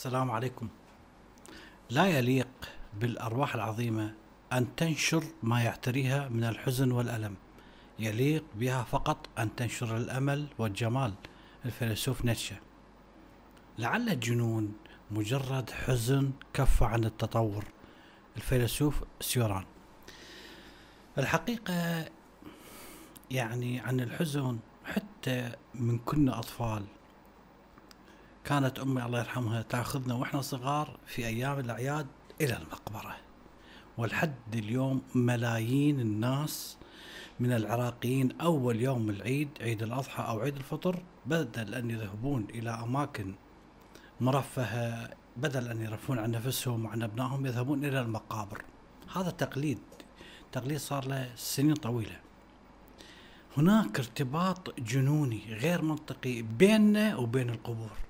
السلام عليكم. لا يليق بالأرواح العظيمة أن تنشر ما يعتريها من الحزن والألم. يليق بها فقط أن تنشر الأمل والجمال. الفيلسوف نيتشه. لعل الجنون مجرد حزن كف عن التطور. الفيلسوف سيوران. الحقيقة يعني عن الحزن حتى من كنا أطفال كانت أمي الله يرحمها تاخذنا وإحنا صغار في أيام الأعياد إلى المقبرة. ولحد اليوم ملايين الناس من العراقيين أول يوم العيد عيد الأضحى أو عيد الفطر بدل أن يذهبون إلى أماكن مرفهة بدل أن يرفون عن نفسهم وعن أبنائهم يذهبون إلى المقابر. هذا تقليد تقليد صار له سنين طويلة. هناك ارتباط جنوني غير منطقي بيننا وبين القبور.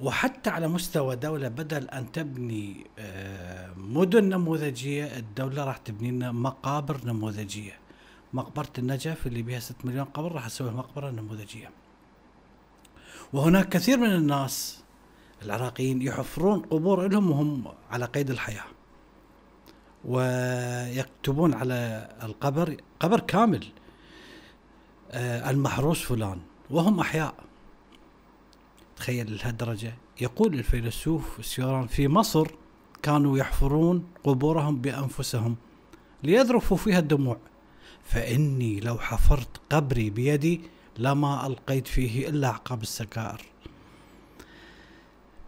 وحتى على مستوى دولة بدل أن تبني آه، مدن نموذجية الدولة راح تبني لنا مقابر نموذجية. مقبرة النجف اللي بها 6 مليون قبر راح تسوي مقبرة نموذجية. وهناك كثير من الناس العراقيين يحفرون قبور لهم وهم على قيد الحياة. ويكتبون على القبر قبر كامل آه، المحروس فلان وهم أحياء. تخيل لهالدرجة. يقول الفيلسوف سيوران في مصر كانوا يحفرون قبورهم بأنفسهم ليذرفوا فيها الدموع. فإني لو حفرت قبري بيدي لما ألقيت فيه إلا أعقاب السكائر.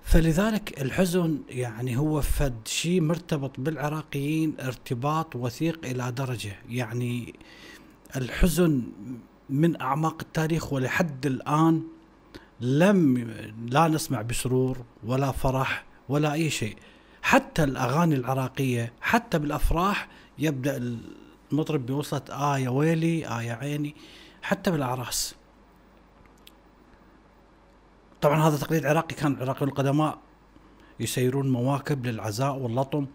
فلذلك الحزن يعني هو فد شيء مرتبط بالعراقيين ارتباط وثيق إلى درجة. يعني الحزن من أعماق التاريخ ولحد الآن لم لا نسمع بسرور ولا فرح ولا أي شيء. حتى الأغاني العراقية حتى بالأفراح يبدأ المطرب بوصلة آه يا ويلي آه يا عيني حتى بالاعراس طبعا هذا تقليد عراقي كان العراقيون القدماء يسيرون مواكب للعزاء واللطم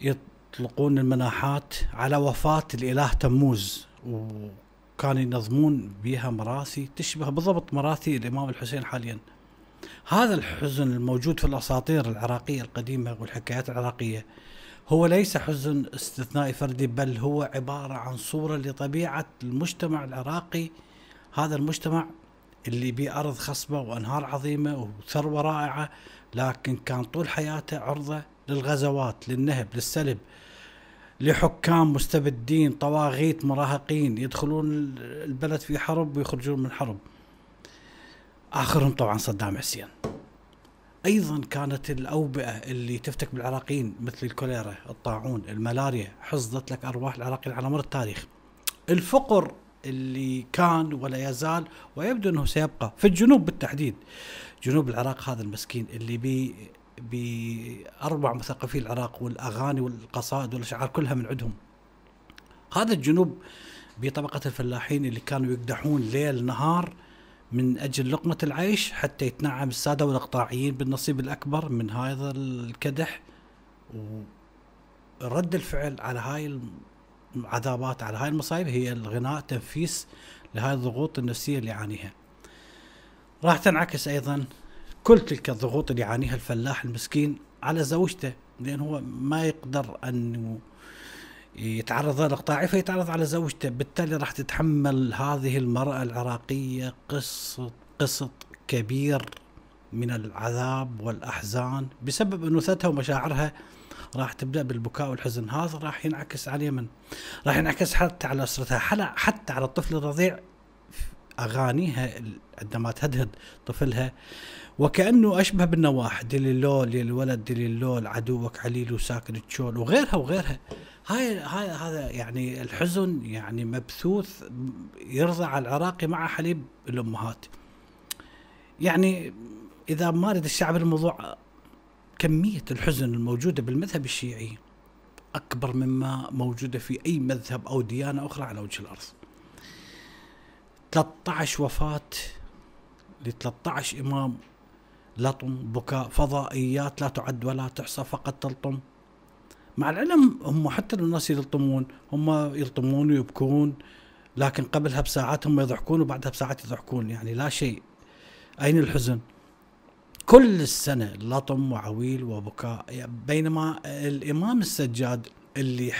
يطلقون المناحات على وفاة الإله تموز. كانوا ينظمون بها مراسي تشبه بالضبط مراسي الإمام الحسين حاليا. هذا الحزن الموجود في الأساطير العراقية القديمة والحكايات العراقية هو ليس حزن استثنائي فردي بل هو عبارة عن صورة لطبيعة المجتمع العراقي. هذا المجتمع اللي بيه أرض خصبة وأنهار عظيمة وثروة رائعة لكن كان طول حياته عرضة للغزوات للنهب للسلب. لحكام مستبدين طواغيت مراهقين يدخلون البلد في حرب ويخرجون من حرب. آخرهم طبعا صدام حسين. أيضا كانت الأوبئة اللي تفتك بالعراقيين مثل الكوليرا الطاعون الملاريا حصدت لك أرواح العراقيين على مر التاريخ. الفقر اللي كان ولا يزال ويبدو أنه سيبقى في الجنوب بالتحديد. جنوب العراق هذا المسكين اللي بي بأربع مثقفي العراق والأغاني والقصائد والأشعار كلها من عندهم. هذا الجنوب بطبقة الفلاحين اللي كانوا يقدحون ليل نهار من أجل لقمة العيش حتى يتنعم السادة والأقطاعيين بالنصيب الأكبر من هذا الكدح. ورد الفعل على هاي العذابات على هاي المصايب هي الغناء تنفيس لهذه الضغوط النفسية اللي يعانيها. راح تنعكس أيضا كل تلك الضغوط اللي يعانيها الفلاح المسكين على زوجته لأن هو ما يقدر انه يتعرض للاقطاعي فيتعرض على زوجته بالتالي راح تتحمل هذه المرأة العراقية قصة قسط كبير من العذاب والأحزان. بسبب أنوثتها ومشاعرها راح تبدأ بالبكاء والحزن هذا راح ينعكس على اليمن. راح ينعكس حتى على أسرتها حتى على الطفل الرضيع أغانيها عندما تهدهد طفلها وكأنه أشبه بالنواح دليلول يا الولد دليلول عدوك عليل وساكن تشول وغيرها وغيرها. هاي هاي هذا يعني الحزن يعني مبثوث يرضع العراقي مع حليب الأمهات. يعني إذا مارد الشعب الموضوع كمية الحزن الموجودة بالمذهب الشيعي أكبر مما موجودة في أي مذهب أو ديانة أخرى على وجه الأرض. 13 وفاة ل 13 امام لطم بكاء فضائيات لا تعد ولا تحصى فقط تلطم. مع العلم هم حتى الناس يلطمون هم يلطمون ويبكون لكن قبلها بساعات هم يضحكون وبعدها بساعات يضحكون يعني لا شيء. أين الحزن؟ كل السنة لطم وعويل وبكاء. بينما الإمام السجاد اللي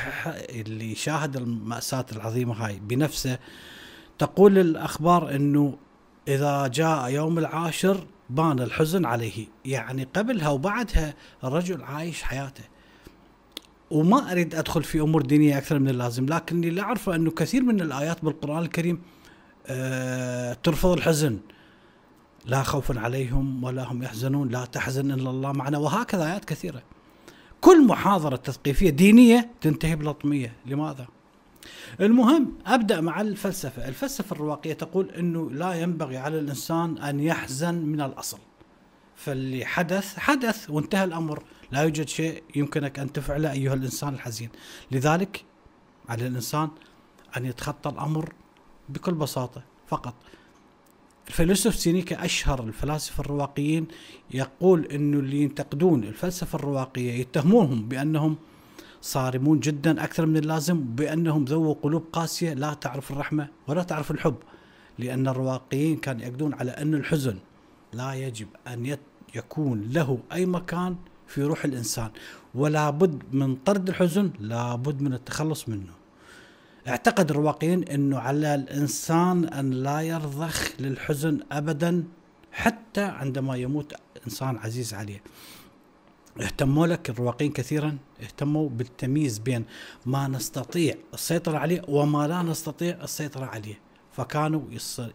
اللي شاهد المأساة العظيمة هاي بنفسه تقول الأخبار أنه إذا جاء يوم العاشر بان الحزن عليه. يعني قبلها وبعدها الرجل عايش حياته. وما أريد أدخل في أمور دينية أكثر من اللازم لكني لا أعرف أنه كثير من الآيات بالقرآن الكريم أه ترفض الحزن. لا خوف عليهم ولا هم يحزنون لا تحزن إلا الله معنا وهكذا آيات كثيرة. كل محاضرة تثقيفية دينية تنتهي بلطمية. لماذا؟ المهم أبدأ مع الفلسفة، الفلسفة الرواقية تقول إنه لا ينبغي على الإنسان أن يحزن من الأصل. فاللي حدث حدث وانتهى الأمر، لا يوجد شيء يمكنك أن تفعله أيها الإنسان الحزين، لذلك على الإنسان أن يتخطى الأمر بكل بساطة فقط. الفيلسوف سينيكا أشهر الفلاسفة الرواقيين يقول إنه اللي ينتقدون الفلسفة الرواقية يتهمونهم بأنهم صارمون جدا أكثر من اللازم بأنهم ذو قلوب قاسية لا تعرف الرحمة ولا تعرف الحب لأن الرواقيين كانوا يأكدون على أن الحزن لا يجب أن يكون له أي مكان في روح الإنسان ولا بد من طرد الحزن لا بد من التخلص منه. اعتقد الرواقيين إنه على الإنسان أن لا يرضخ للحزن ابدا حتى عندما يموت إنسان عزيز عليه. اهتموا لك الرواقين كثيرا اهتموا بالتمييز بين ما نستطيع السيطرة عليه وما لا نستطيع السيطرة عليه. فكانوا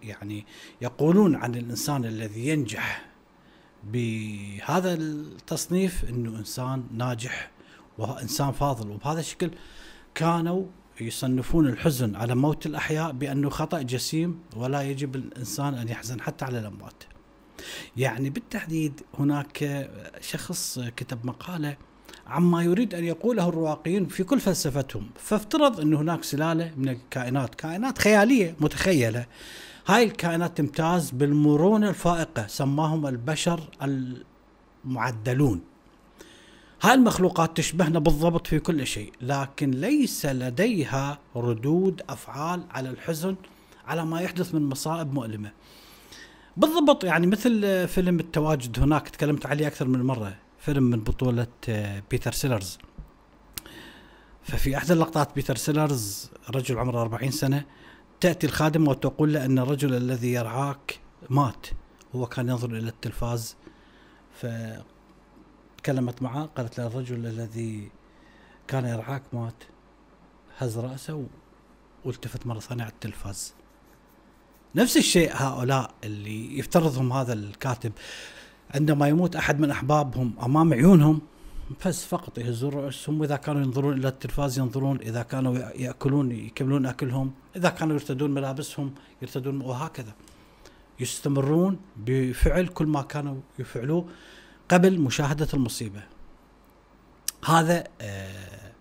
يعني يقولون عن الإنسان الذي ينجح بهذا التصنيف أنه إنسان ناجح وإنسان فاضل. وبهذا الشكل كانوا يصنفون الحزن على موت الأحياء بأنه خطأ جسيم ولا يجب الإنسان أن يحزن حتى على الأموات. يعني بالتحديد هناك شخص كتب مقالة عما يريد أن يقوله الرواقيين في كل فلسفتهم، فافترض أن هناك سلالة من الكائنات، كائنات خيالية متخيلة. هاي الكائنات تمتاز بالمرونة الفائقة، سماهم البشر المعدلون. هاي المخلوقات تشبهنا بالضبط في كل شيء، لكن ليس لديها ردود أفعال على الحزن على ما يحدث من مصائب مؤلمة. بالضبط يعني مثل فيلم التواجد هناك تكلمت عليه أكثر من مرة فيلم من بطولة بيتر سيلرز. ففي احدى اللقطات بيتر سيلرز رجل عمره 40 سنة تأتي الخادمه وتقول له إن الرجل الذي يرعاك مات هو كان ينظر إلى التلفاز فتكلمت معه قالت له الرجل الذي كان يرعاك مات هز رأسه والتفت مرة ثانية على التلفاز. نفس الشيء هؤلاء اللي يفترضهم هذا الكاتب. عندما يموت أحد من أحبابهم أمام عيونهم بس فقط يهزون رؤوسهم وإذا كانوا ينظرون إلى التلفاز ينظرون. إذا كانوا يأكلون يكملون أكلهم. إذا كانوا يرتدون ملابسهم يرتدون وهكذا. يستمرون بفعل كل ما كانوا يفعلوه قبل مشاهدة المصيبة. هذا آه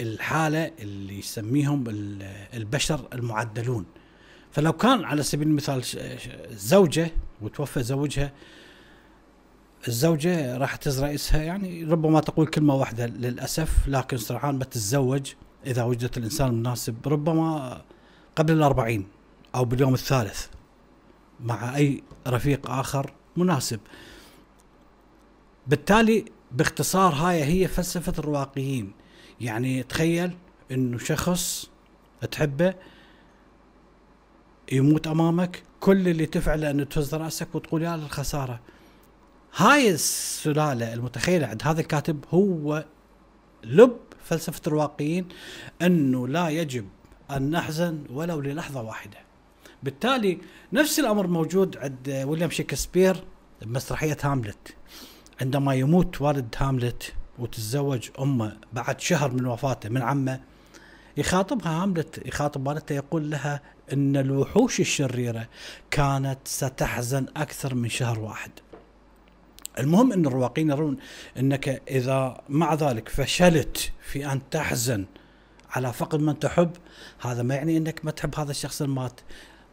الحالة اللي يسميهم البشر المعدلون. فلو كان على سبيل المثال زوجة وتوفى زوجها الزوجة راح تز رئيسها يعني ربما تقول كلمة واحدة للأسف لكن صراحة ما تتزوج إذا وجدت الإنسان المناسب ربما قبل الأربعين أو باليوم الثالث مع أي رفيق آخر مناسب. بالتالي باختصار هاي هي فلسفة الرواقيين. يعني تخيل إنه شخص تحبه يموت أمامك كل اللي تفعله انه تهز رأسك وتقول يا للخسارة. هاي السلالة المتخيلة عند هذا الكاتب هو لب فلسفة الرواقيين أنه لا يجب أن نحزن ولو للحظة واحدة. بالتالي نفس الأمر موجود عند ويليام شكسبير بمسرحية هاملت. عندما يموت والد هاملت وتتزوج أمه بعد شهر من وفاته من عمه يخاطبها هاملت يخاطب والدته يقول لها إن الوحوش الشريرة كانت ستحزن أكثر من شهر واحد. المهم إن الرواقين يرون إنك إذا مع ذلك فشلت في أن تحزن على فقد من تحب هذا ما يعني إنك ما تحب هذا الشخص المات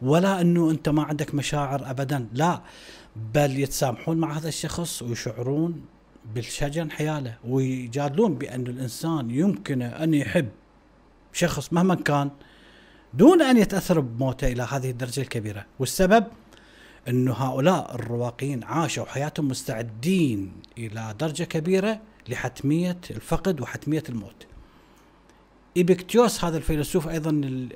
ولا إنه أنت ما عندك مشاعر ابدا لا بل يتسامحون مع هذا الشخص ويشعرون بالشجن حياله ويجادلون بأن الإنسان يمكن أن يحب شخص مهما كان دون أن يتأثر بموته إلى هذه الدرجة الكبيرة. والسبب؟ إنه هؤلاء الرواقيين عاشوا حياتهم مستعدين إلى درجة كبيرة لحتمية الفقد وحتمية الموت. إبكتيوس هذا الفيلسوف أيضا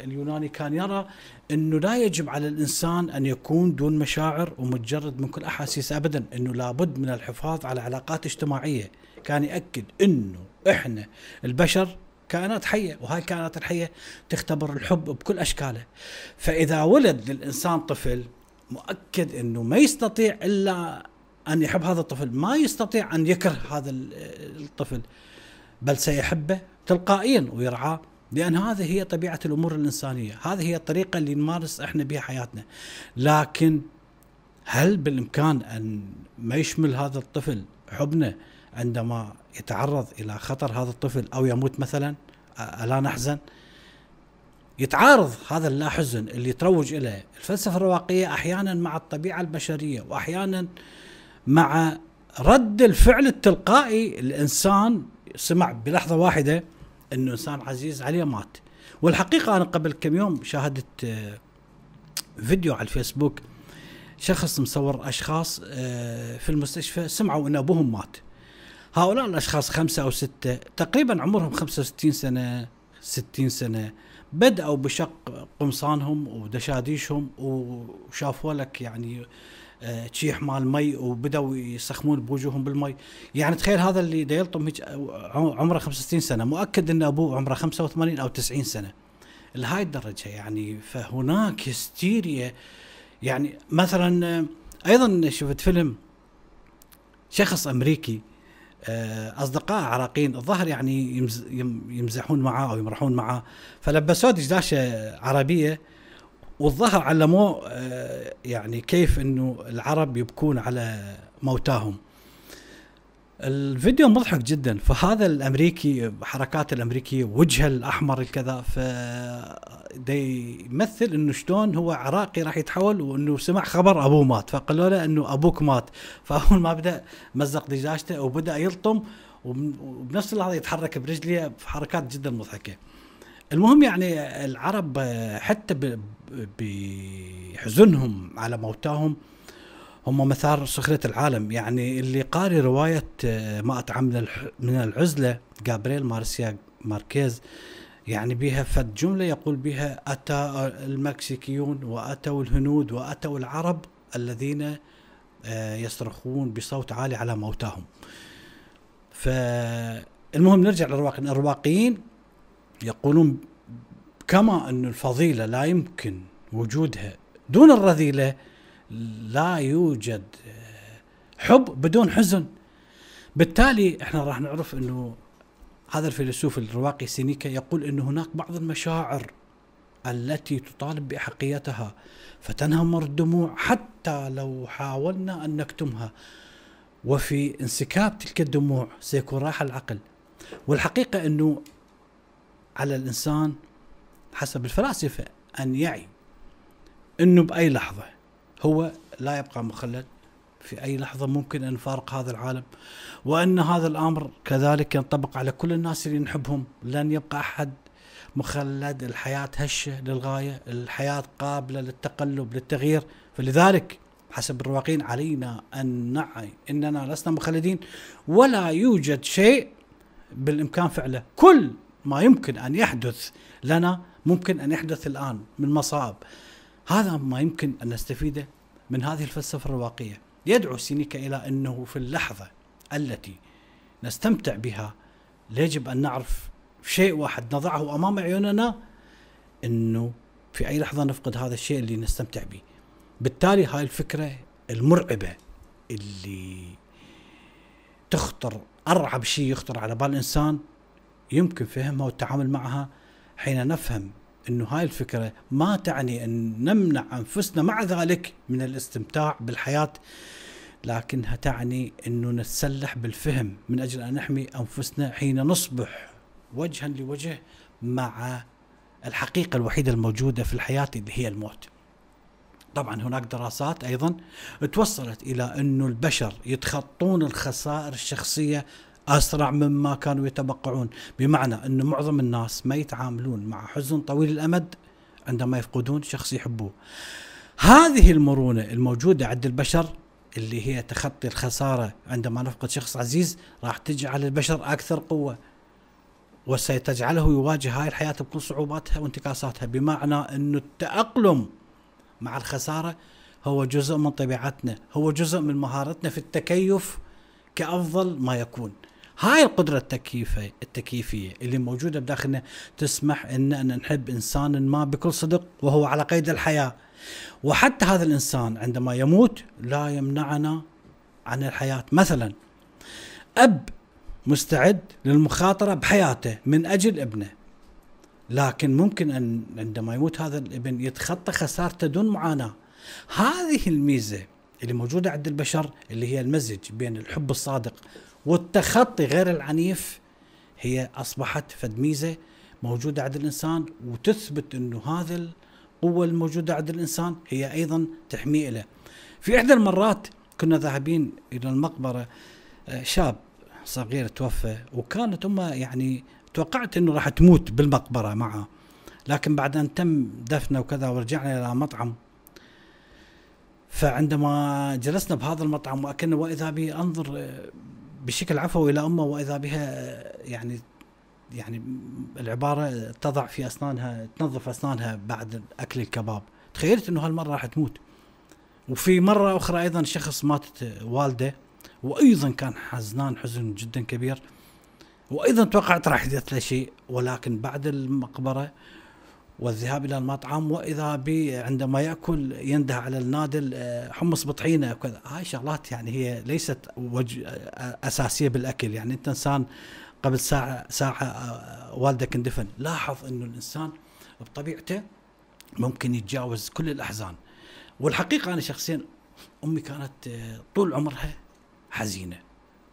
اليوناني كان يرى إنه لا يجب على الإنسان أن يكون دون مشاعر ومتجرد من كل أحاسيس ابدا. إنه لابد من الحفاظ على علاقات اجتماعية. كان يأكد إنه إحنا البشر كائنات حية وهاي الكائنات الحية تختبر الحب بكل أشكاله فإذا ولد للإنسان طفل مؤكد إنه ما يستطيع إلا أن يحب هذا الطفل ما يستطيع أن يكره هذا الطفل بل سيحبه تلقائيا ويرعاه لأن هذه هي طبيعة الأمور الإنسانية، هذه هي الطريقة اللي نمارس إحنا بها حياتنا. لكن هل بالإمكان أن ما يشمل هذا الطفل حبنا عندما يتعرض إلى خطر هذا الطفل أو يموت مثلا؟ ألا نحزن؟ يتعارض هذا اللا حزن اللي تروج إليه الفلسفة الرواقية أحيانا مع الطبيعة البشرية واحيانا مع رد الفعل التلقائي الإنسان سمع بلحظة واحدة إنه إنسان عزيز عليه مات والحقيقة أنا قبل كم يوم شاهدت آه، فيديو على الفيسبوك شخص مصور أشخاص آه، في المستشفى سمعوا إن أبوهم مات هؤلاء الأشخاص خمسة أو ستة تقريبا عمرهم 65 سنة 60 سنة. بدأوا بشق قمصانهم ودشاديشهم وشافوا لك يعني آه، تشيح مال مي وبدأوا يسخمون بوجوههم بالمي. يعني تخيل هذا اللي دا يلطم عمره 65 سنة. مؤكد إن أبوه عمره 85 أو 90 سنة. لهاي الدرجة يعني. فهناك هستيريا. يعني مثلا آه، أيضا شفت فيلم شخص أمريكي آه، أصدقاء عراقيين. الظاهر يعني يمزحون معاه أو يمرحون معاه فلبسوه دشداشه عربية. والظهر علموه آه، يعني كيف إنه العرب يبكون على موتاهم. الفيديو مضحك جدا. فهذا الأمريكي حركات الأمريكية وجهه الأحمر كذا ف يمثل إنه شلون هو عراقي راح يتحول وإنه سمع خبر أبوه مات. فقالوا له إنه أبوك مات. فأول ما بدأ مزق دجاجته وبدأ يلطم وبنفس اللحظة يتحرك برجليه. في حركات جدا مضحكة. المهم يعني العرب حتى بحزنهم على موتاهم. هم مثار سخرية العالم. يعني اللي قاري رواية ما أطعم من العزلة جابريل مارسيا ماركيز يعني بها فد جملة يقول بها أتى المكسيكيون وأتوا الهنود وأتوا العرب الذين آه، يصرخون بصوت عالي على موتاهم. فالمهم نرجع للرواقيين. الرواقيين يقولون كما أن الفضيلة لا يمكن وجودها دون الرذيلة لا يوجد حب بدون حزن. بالتالي إحنا راح نعرف إنه هذا الفيلسوف الرواقي سينيكا يقول ان هناك بعض المشاعر التي تطالب بأحقيتها فتنهمر الدموع حتى لو حاولنا أن نكتمها. وفي انسكاب تلك الدموع سيكون راح العقل. والحقيقة إنه على الإنسان حسب الفلاسفة أن يعي إنه بأي لحظة هو لا يبقى مخلد في أي لحظة ممكن أن نفارق هذا العالم. وأن هذا الأمر كذلك ينطبق على كل الناس اللي نحبهم. لن يبقى أحد مخلد. الحياة هشة للغاية. الحياة قابلة للتقلب للتغيير. فلذلك حسب الرواقين علينا أن نعي إننا لسنا مخلدين. ولا يوجد شيء بالإمكان فعله. كل ما يمكن أن يحدث لنا ممكن أن يحدث الآن من مصائب هذا ما يمكن أن نستفيده من هذه الفلسفة الرواقية. يدعو سينيكا إلى أنه في اللحظة التي نستمتع بها يجب أن نعرف شيء واحد نضعه أمام عيوننا إنه في أي لحظة نفقد هذا الشيء اللي نستمتع به. بالتالي هاي الفكرة المرعبة اللي تخطر أرعب شيء يخطر على بال الإنسان يمكن فهمها والتعامل معها حين نفهم إنه هاي الفكرة ما تعني أن نمنع أنفسنا مع ذلك من الاستمتاع بالحياة لكنها تعني إنه نتسلح بالفهم من أجل أن نحمي أنفسنا حين نصبح وجها لوجه مع الحقيقة الوحيدة الموجودة في الحياة اللي هي الموت. طبعا هناك دراسات أيضا توصلت إلى إنه البشر يتخطون الخسائر الشخصية أسرع مما كانوا يتوقعون بمعنى أن معظم الناس ما يتعاملون مع حزن طويل الأمد عندما يفقدون شخص يحبوه. هذه المرونة الموجودة عند البشر اللي هي تخطي الخسارة عندما نفقد شخص عزيز راح تجعل البشر أكثر قوة وستجعله يواجه هاي الحياة بكل صعوباتها وانتكاساتها. بمعنى انه التأقلم مع الخسارة هو جزء من طبيعتنا هو جزء من مهارتنا في التكيف كأفضل ما يكون. هاي القدرة التكييفية التكييفية اللي موجودة بداخلنا تسمح ان إن نحب انسان ما بكل صدق وهو على قيد الحياة. وحتى هذا الإنسان عندما يموت لا يمنعنا عن الحياة. مثلا أب مستعد للمخاطرة بحياته من أجل ابنه. لكن ممكن أن عندما يموت هذا الابن يتخطى خسارته دون معاناة. هذه الميزة اللي موجودة عند البشر اللي هي المزج بين الحب الصادق والتخطي غير العنيف هي أصبحت فد ميزه موجودة عند الإنسان وتثبت إنه هذا القوة الموجودة عند الإنسان هي أيضا تحميه له. في إحدى المرات كنا ذاهبين إلى المقبرة آه، شاب صغير توفى وكانت أمه يعني توقعت إنه راح تموت بالمقبرة معه لكن بعد أن تم دفنه وكذا ورجعنا إلى مطعم فعندما جلسنا بهذا المطعم وأكلنا وإذا بي أنظر آه، بشكل عفوي إلى أمه وإذا بها يعني يعني العبارة تضع في أسنانها تنظف أسنانها بعد أكل الكباب. تخيلت إنه هالمرة راح تموت. وفي مرة أخرى أيضا شخص ماتت والدة وأيضا كان حزنان حزن جدا كبير وأيضا توقعت راح يحدث له شيء ولكن بعد المقبرة والذهاب إلى المطعم وإذا بي عندما يأكل ينده على النادل آه، حمص بطحينة وكذا. هاي شغلات يعني هي ليست وج... آه، أساسية بالأكل. يعني أنت إنسان قبل ساعة ساعة آه، والدك اندفن لاحظ إنه الإنسان بطبيعته ممكن يتجاوز كل الأحزان. والحقيقة أنا شخصيا أمي كانت طول عمرها حزينة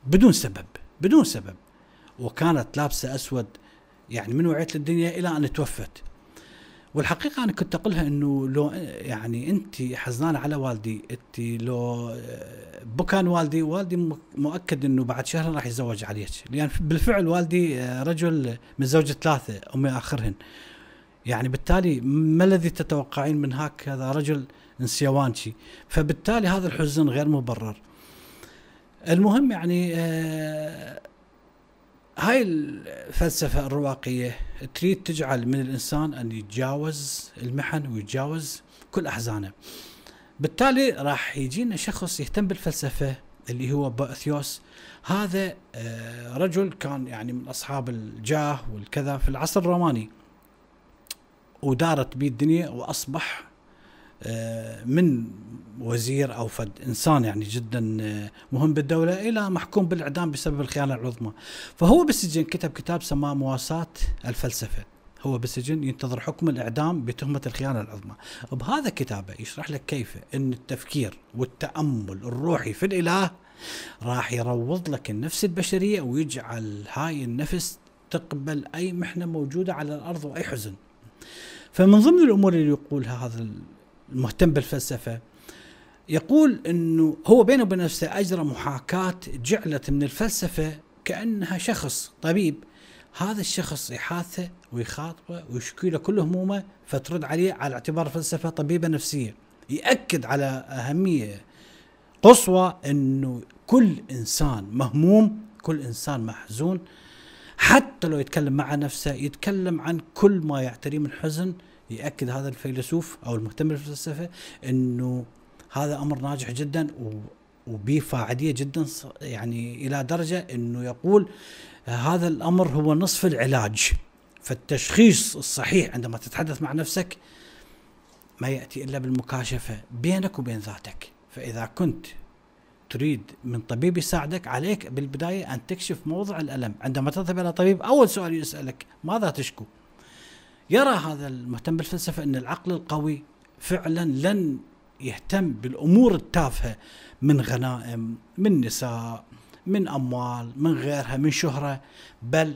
بدون سبب بدون سبب. وكانت لابسة أسود يعني من وعيت للدنيا إلى أن توفت. والحقيقة أنا كنت أقولها إنه لو يعني أنت حزنانة على والدي أنت لو بكان والدي والدي مؤكد إنه بعد شهر راح يتزوج عليك. لأن يعني بالفعل والدي رجل من زوجة ثلاثة امي آخرهن. يعني بالتالي ما الذي تتوقعين من هكذا رجل نسيوانشي فبالتالي هذا الحزن غير مبرر. المهم يعني آه هاي الفلسفة الرواقية تريد تجعل من الإنسان أن يتجاوز المحن ويتجاوز كل أحزانه. بالتالي راح يجينا شخص يهتم بالفلسفة اللي هو بأثيوس. هذا آه، رجل كان يعني من أصحاب الجاه والكذا في العصر الروماني. ودارت به الدنيا وأصبح من وزير أو فد إنسان يعني جدا آه، مهم بالدولة إلى محكوم بالإعدام بسبب الخيانة العظمى. فهو بالسجن كتب كتاب سماه مواساة الفلسفة. هو بالسجن ينتظر حكم الإعدام بتهمة الخيانة العظمى. بهذا كتابه يشرح لك كيف إن التفكير والتأمل الروحي في الإله راح يروض لك النفس البشرية ويجعل هاي النفس تقبل أي محنة موجودة على الأرض وأي حزن. فمن ضمن الأمور اللي يقولها هذا المهتم بالفلسفة يقول إنه هو بينه وبين نفسه أجرى محاكاة جعلت من الفلسفة كأنها شخص طبيب. هذا الشخص يحاثه ويخاطبه ويشكي له كل همومه فترد عليه على اعتبار الفلسفه طبيبة نفسية. يأكد على أهمية قصوى إنه كل إنسان مهموم كل إنسان محزون. حتى لو يتكلم مع نفسه يتكلم عن كل ما يعتريه من حزن يأكد هذا الفيلسوف أو المهتم بالفلسفة إنه هذا أمر ناجح جدا وبه فاعلية جدا يعني إلى درجة إنه يقول هذا الأمر هو نصف العلاج. فالتشخيص الصحيح عندما تتحدث مع نفسك ما يأتي إلا بالمكاشفة بينك وبين ذاتك. فإذا كنت تريد من طبيب يساعدك عليك بالبداية أن تكشف موضع الألم. عندما تذهب إلى طبيب أول سؤال يسألك ماذا تشكو؟ يرى هذا المهتم بالفلسفة أن العقل القوي فعلا لن يهتم بالأمور التافهة من غنائم من نساء من أموال من غيرها من شهرة بل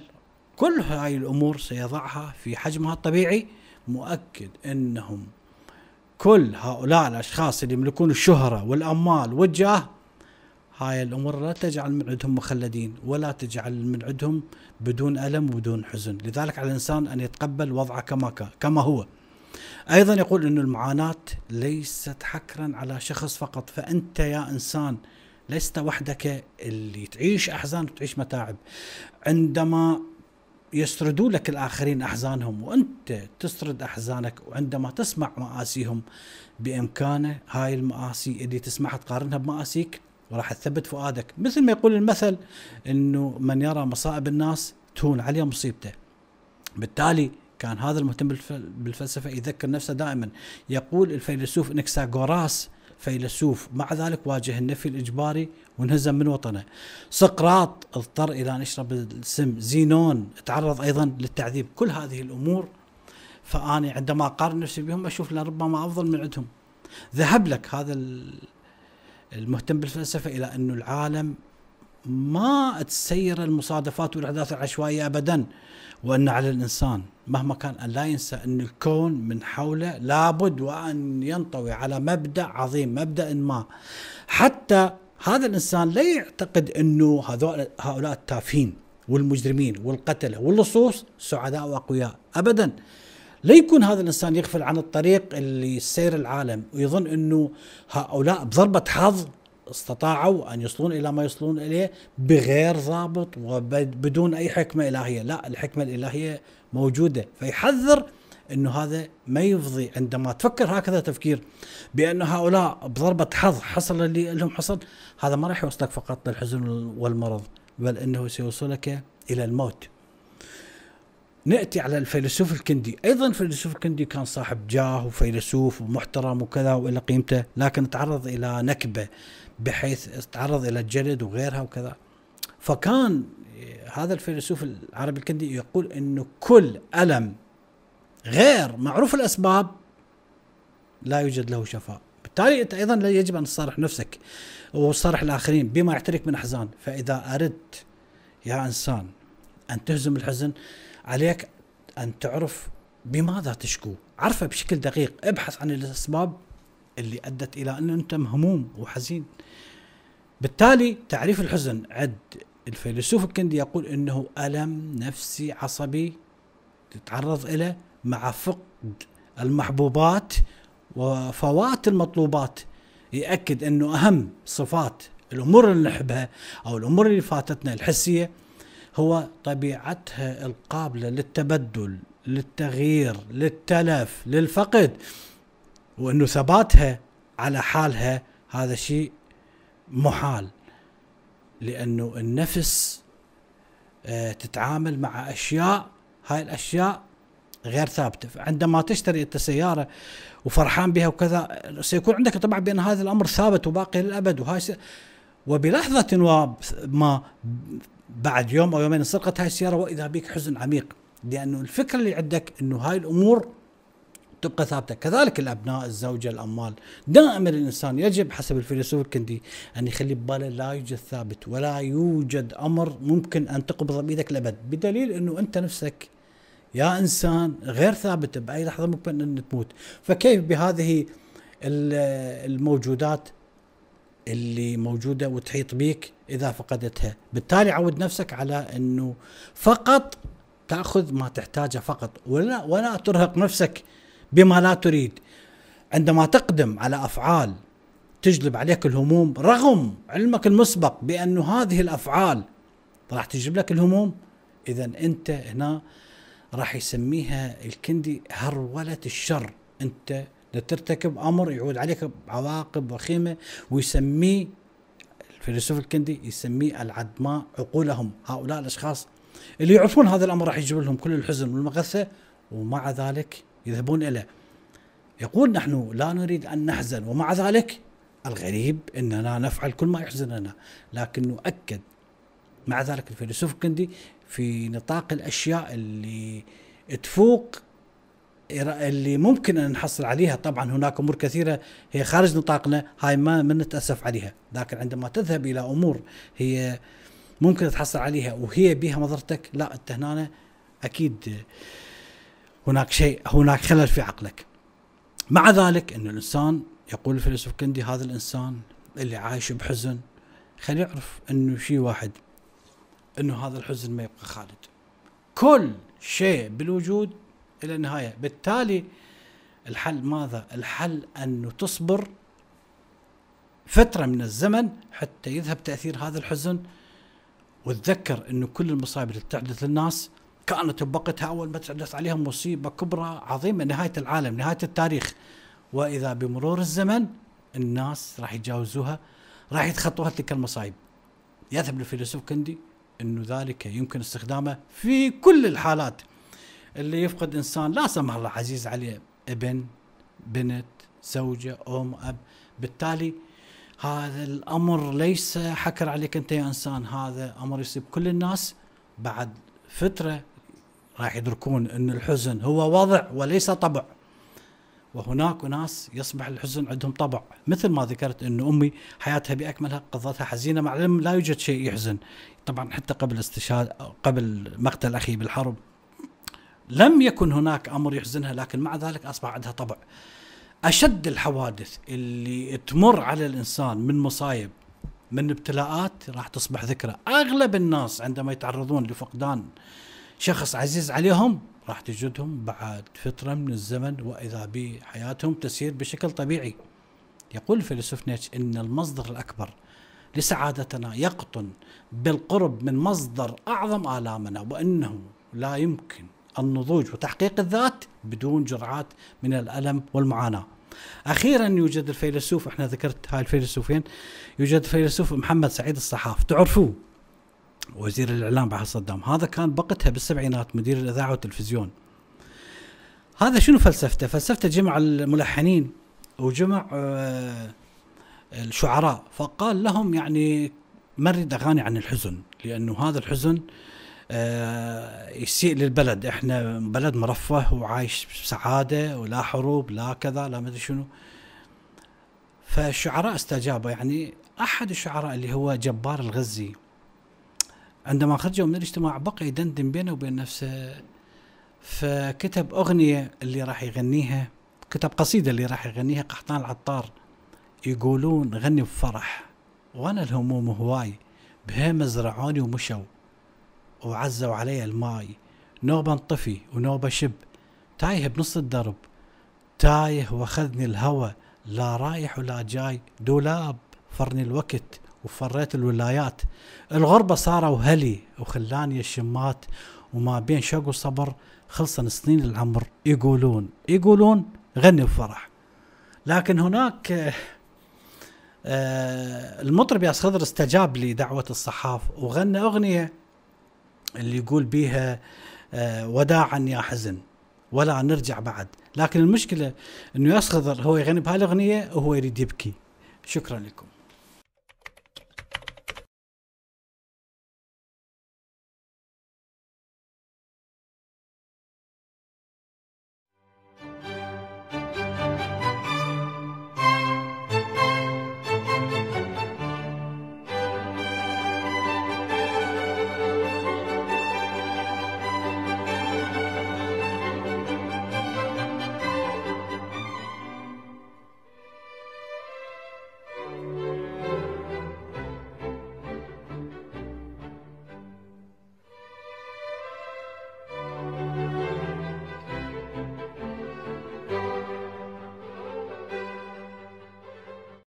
كل هاي الأمور سيضعها في حجمها الطبيعي. مؤكد أنهم كل هؤلاء الأشخاص اللي يملكون الشهرة والأموال والجاه هاي الأمور لا تجعل من عندهم مخلدين ولا تجعل من عندهم بدون ألم وبدون حزن، لذلك على الإنسان أن يتقبل وضعه كما كان كما هو. أيضا يقول انه المعاناة ليست حكرا على شخص فقط فأنت يا إنسان لست وحدك اللي تعيش أحزان وتعيش متاعب عندما يسردوا لك الآخرين أحزانهم وأنت تسرد أحزانك وعندما تسمع مآسيهم بإمكانه هاي المآسي اللي تسمعها تقارنها بمآسيك وراح تثبت فؤادك. مثل ما يقول المثل إنه من يرى مصائب الناس تهون عليه مصيبته. بالتالي كان هذا المهتم بالفلسفة يذكر نفسه دائما. يقول الفيلسوف انكساغوراس فيلسوف مع ذلك واجه النفي الإجباري وانهزم من وطنه. سقراط اضطر إلى أن يشرب السم. زينون تعرض أيضا للتعذيب. كل هذه الأمور فاني عندما أقارن نفسي بهم أشوف لربما أفضل من عندهم. ذهب لك هذا المهتم بالفلسفة إلى انه العالم ما تسير المصادفات والأحداث العشوائية ابدا وأن على الإنسان مهما كان أن لا ينسى أن الكون من حوله لابد وأن ينطوي على مبدأ عظيم مبدأ ما. حتى هذا الإنسان لا يعتقد أنه هؤلاء التافهين والمجرمين والقتلة واللصوص سعداء وأقوياء ابدا. لا يكون هذا الإنسان يغفل عن الطريق اللي سير العالم ويظن إنه هؤلاء بضربة حظ استطاعوا أن يصلون إلى ما يصلون إليه بغير ضابط وبدون أي حكمة إلهية، لا الحكمة الإلهية موجودة. فيحذر إنه هذا ما يفضي عندما تفكر هكذا تفكير بأن هؤلاء بضربة حظ حصل اللي لهم حصل. هذا ما راح يوصلك فقط للحزن والمرض بل إنه سيوصلك إلى الموت. نأتي على الفيلسوف الكندي، أيضا الفيلسوف الكندي كان صاحب جاه وفيلسوف ومحترم وكذا وإلى قيمته، لكن تعرض إلى نكبة بحيث تعرض إلى الجلد وغيرها وكذا. فكان هذا الفيلسوف العربي الكندي يقول إنه كل ألم غير معروف الأسباب لا يوجد له شفاء. بالتالي أنت أيضا يجب أن تصارح نفسك وتصارح الآخرين بما يعتريك من أحزان. فإذا أردت يا إنسان أن تهزم الحزن عليك أن تعرف بماذا تشكو. عرفه بشكل دقيق. ابحث عن الأسباب اللي أدت إلى أن أنت مهموم وحزين. بالتالي تعريف الحزن. عند الفيلسوف الكندي يقول إنه ألم نفسي عصبي تتعرض اليه مع فقد المحبوبات وفوات المطلوبات. يأكد أنه أهم صفات الأمور اللي نحبها أو الأمور اللي فاتتنا الحسية هو طبيعتها القابلة للتبدل للتغيير للتلف للفقد وأنه ثباتها على حالها هذا شيء محال لأنه النفس آه، تتعامل مع أشياء هاي الأشياء غير ثابتة. عندما تشتري أنت سيارة وفرحان بها وكذا سيكون عندك طبعا بأن هذا الأمر ثابت وباقي للأبد وهاي س... وبلحظة ما بعد يوم أو يومين سرقت هاي السيارة وإذا بك حزن عميق لأنه الفكرة اللي عندك إنه هاي الأمور تبقى ثابتة، كذلك الأبناء، الزوجه، الأموال، دائما الإنسان يجب حسب الفيلسوف الكندي أن يخلي بباله لا يوجد ثابت ولا يوجد أمر ممكن أن تقبض بإيدك الابد، بدليل إنه أنت نفسك يا إنسان غير ثابته بأي لحظة ممكن أن تموت. فكيف بهذه الموجودات اللي موجودة وتحيط بك إذا فقدتها. بالتالي عود نفسك على إنه فقط تأخذ ما تحتاجه فقط ولا ولا ترهق نفسك بما لا تريد. عندما تقدم على أفعال تجلب عليك الهموم رغم علمك المسبق بأن هذه الأفعال راح تجلب لك الهموم اذا أنت هنا راح يسميها الكندي هرولة الشر. أنت ترتكب أمر يعود عليك بعواقب وخيمة ويسميه الفيلسوف الكندي يسميه العدماء عقولهم هؤلاء الأشخاص اللي يعرفون هذا الأمر راح يجيب لهم كل الحزن والمغثة ومع ذلك يذهبون إليه. يقول نحن لا نريد أن نحزن ومع ذلك الغريب إننا نفعل كل ما يحزننا لكن نؤكد مع ذلك الفيلسوف الكندي في نطاق الأشياء اللي تفوق اللي ممكن أن نحصل عليها طبعا هناك أمور كثيرة هي خارج نطاقنا هاي ما نتأسف عليها. لكن عندما تذهب إلى أمور هي ممكن تحصل عليها وهي بها مضرتك لا أنت هنا أكيد هناك شيء هناك خلل في عقلك. مع ذلك إنه الإنسان يقول الفيلسوف كندي هذا الإنسان اللي عايش بحزن خليه يعرف إنه شيء واحد إنه هذا الحزن ما يبقى خالد. كل شيء بالوجود إلى النهاية. بالتالي الحل ماذا؟ الحل انه تصبر فترة من الزمن حتى يذهب تأثير هذا الحزن. وتذكر انه كل المصايب اللي تحدث للناس كانت بوقتها أول ما تحدث عليهم مصيبة كبرى عظيمة نهاية العالم نهاية التاريخ. وإذا بمرور الزمن الناس راح يتجاوزوها راح يتخطوها تلك المصايب. يذهب الفيلسوف كندي إنه ذلك يمكن استخدامه في كل الحالات. اللي يفقد إنسان لا سمح الله عزيز عليه ابن بنت زوجة أم أب. بالتالي هذا الأمر ليس حكر عليك أنت يا إنسان هذا أمر يصيب كل الناس. بعد فترة راح يدركون إن الحزن هو وضع وليس طبع. وهناك ناس يصبح الحزن عندهم طبع. مثل ما ذكرت أن أمي حياتها بأكملها قضتها حزينة مع العلم لا يوجد شيء يحزن. طبعا حتى قبل استشهاد قبل مقتل أخي بالحرب. لم يكن هناك أمر يحزنها لكن مع ذلك أصبح عندها طبع. أشد الحوادث اللي تمر على الإنسان من مصايب من ابتلاءات راح تصبح ذكرى. أغلب الناس عندما يتعرضون لفقدان شخص عزيز عليهم راح تجدهم بعد فترة من الزمن وإذا بحياتهم تسير بشكل طبيعي. يقول الفيلسوف نيتش إن المصدر الأكبر لسعادتنا يقطن بالقرب من مصدر أعظم آلامنا وأنه لا يمكن النضوج وتحقيق الذات بدون جرعات من الألم والمعاناة. أخيرا يوجد الفيلسوف إحنا ذكرت هاي الفيلسوفين يوجد الفيلسوف محمد سعيد الصحاف. تعرفوه؟ وزير الإعلام بعد صدام. هذا كان بقتها بالسبعينات مدير الإذاعة والتلفزيون. هذا شنو فلسفته؟ فلسفته جمع الملحنين وجمع آه الشعراء. فقال لهم يعني مرد أغاني عن الحزن لأنه هذا الحزن آه يسيء للبلد. إحنا بلد مرفه وعايش بسعادة ولا حروب لا كذا لا مدري شنو. فالشعراء استجابوا. يعني أحد الشعراء اللي هو جبار الغزي عندما خرجوا من الاجتماع بقى يدندن بينه وبين نفسه فكتب أغنية اللي راح يغنيها كتب قصيدة اللي راح يغنيها قحطان العطار. يقولون غني بفرح وأنا الهموم هواي بهيمه زرعوني ومشوا. وعزوا علي الماي. نوبة انطفي ونوبة شب. تايه بنص الدرب. تايه واخذني الهوى. لا رايح ولا جاي. دولاب فرني الوقت وفريت الولايات. الغربة صاروا هلي وخلاني الشمات. وما بين شوق وصبر خلصن سنين العمر. يقولون يقولون غني بفرح لكن هناك آه المطرب ياس خضر استجاب لدعوة الصحاف وغنى أغنية اللي يقول بيها آه وداعا يا حزن ولا نرجع بعد. لكن المشكلة إنه ياس خضر هو يغني بهالاغنية وهو يريد يبكي. شكرا لكم.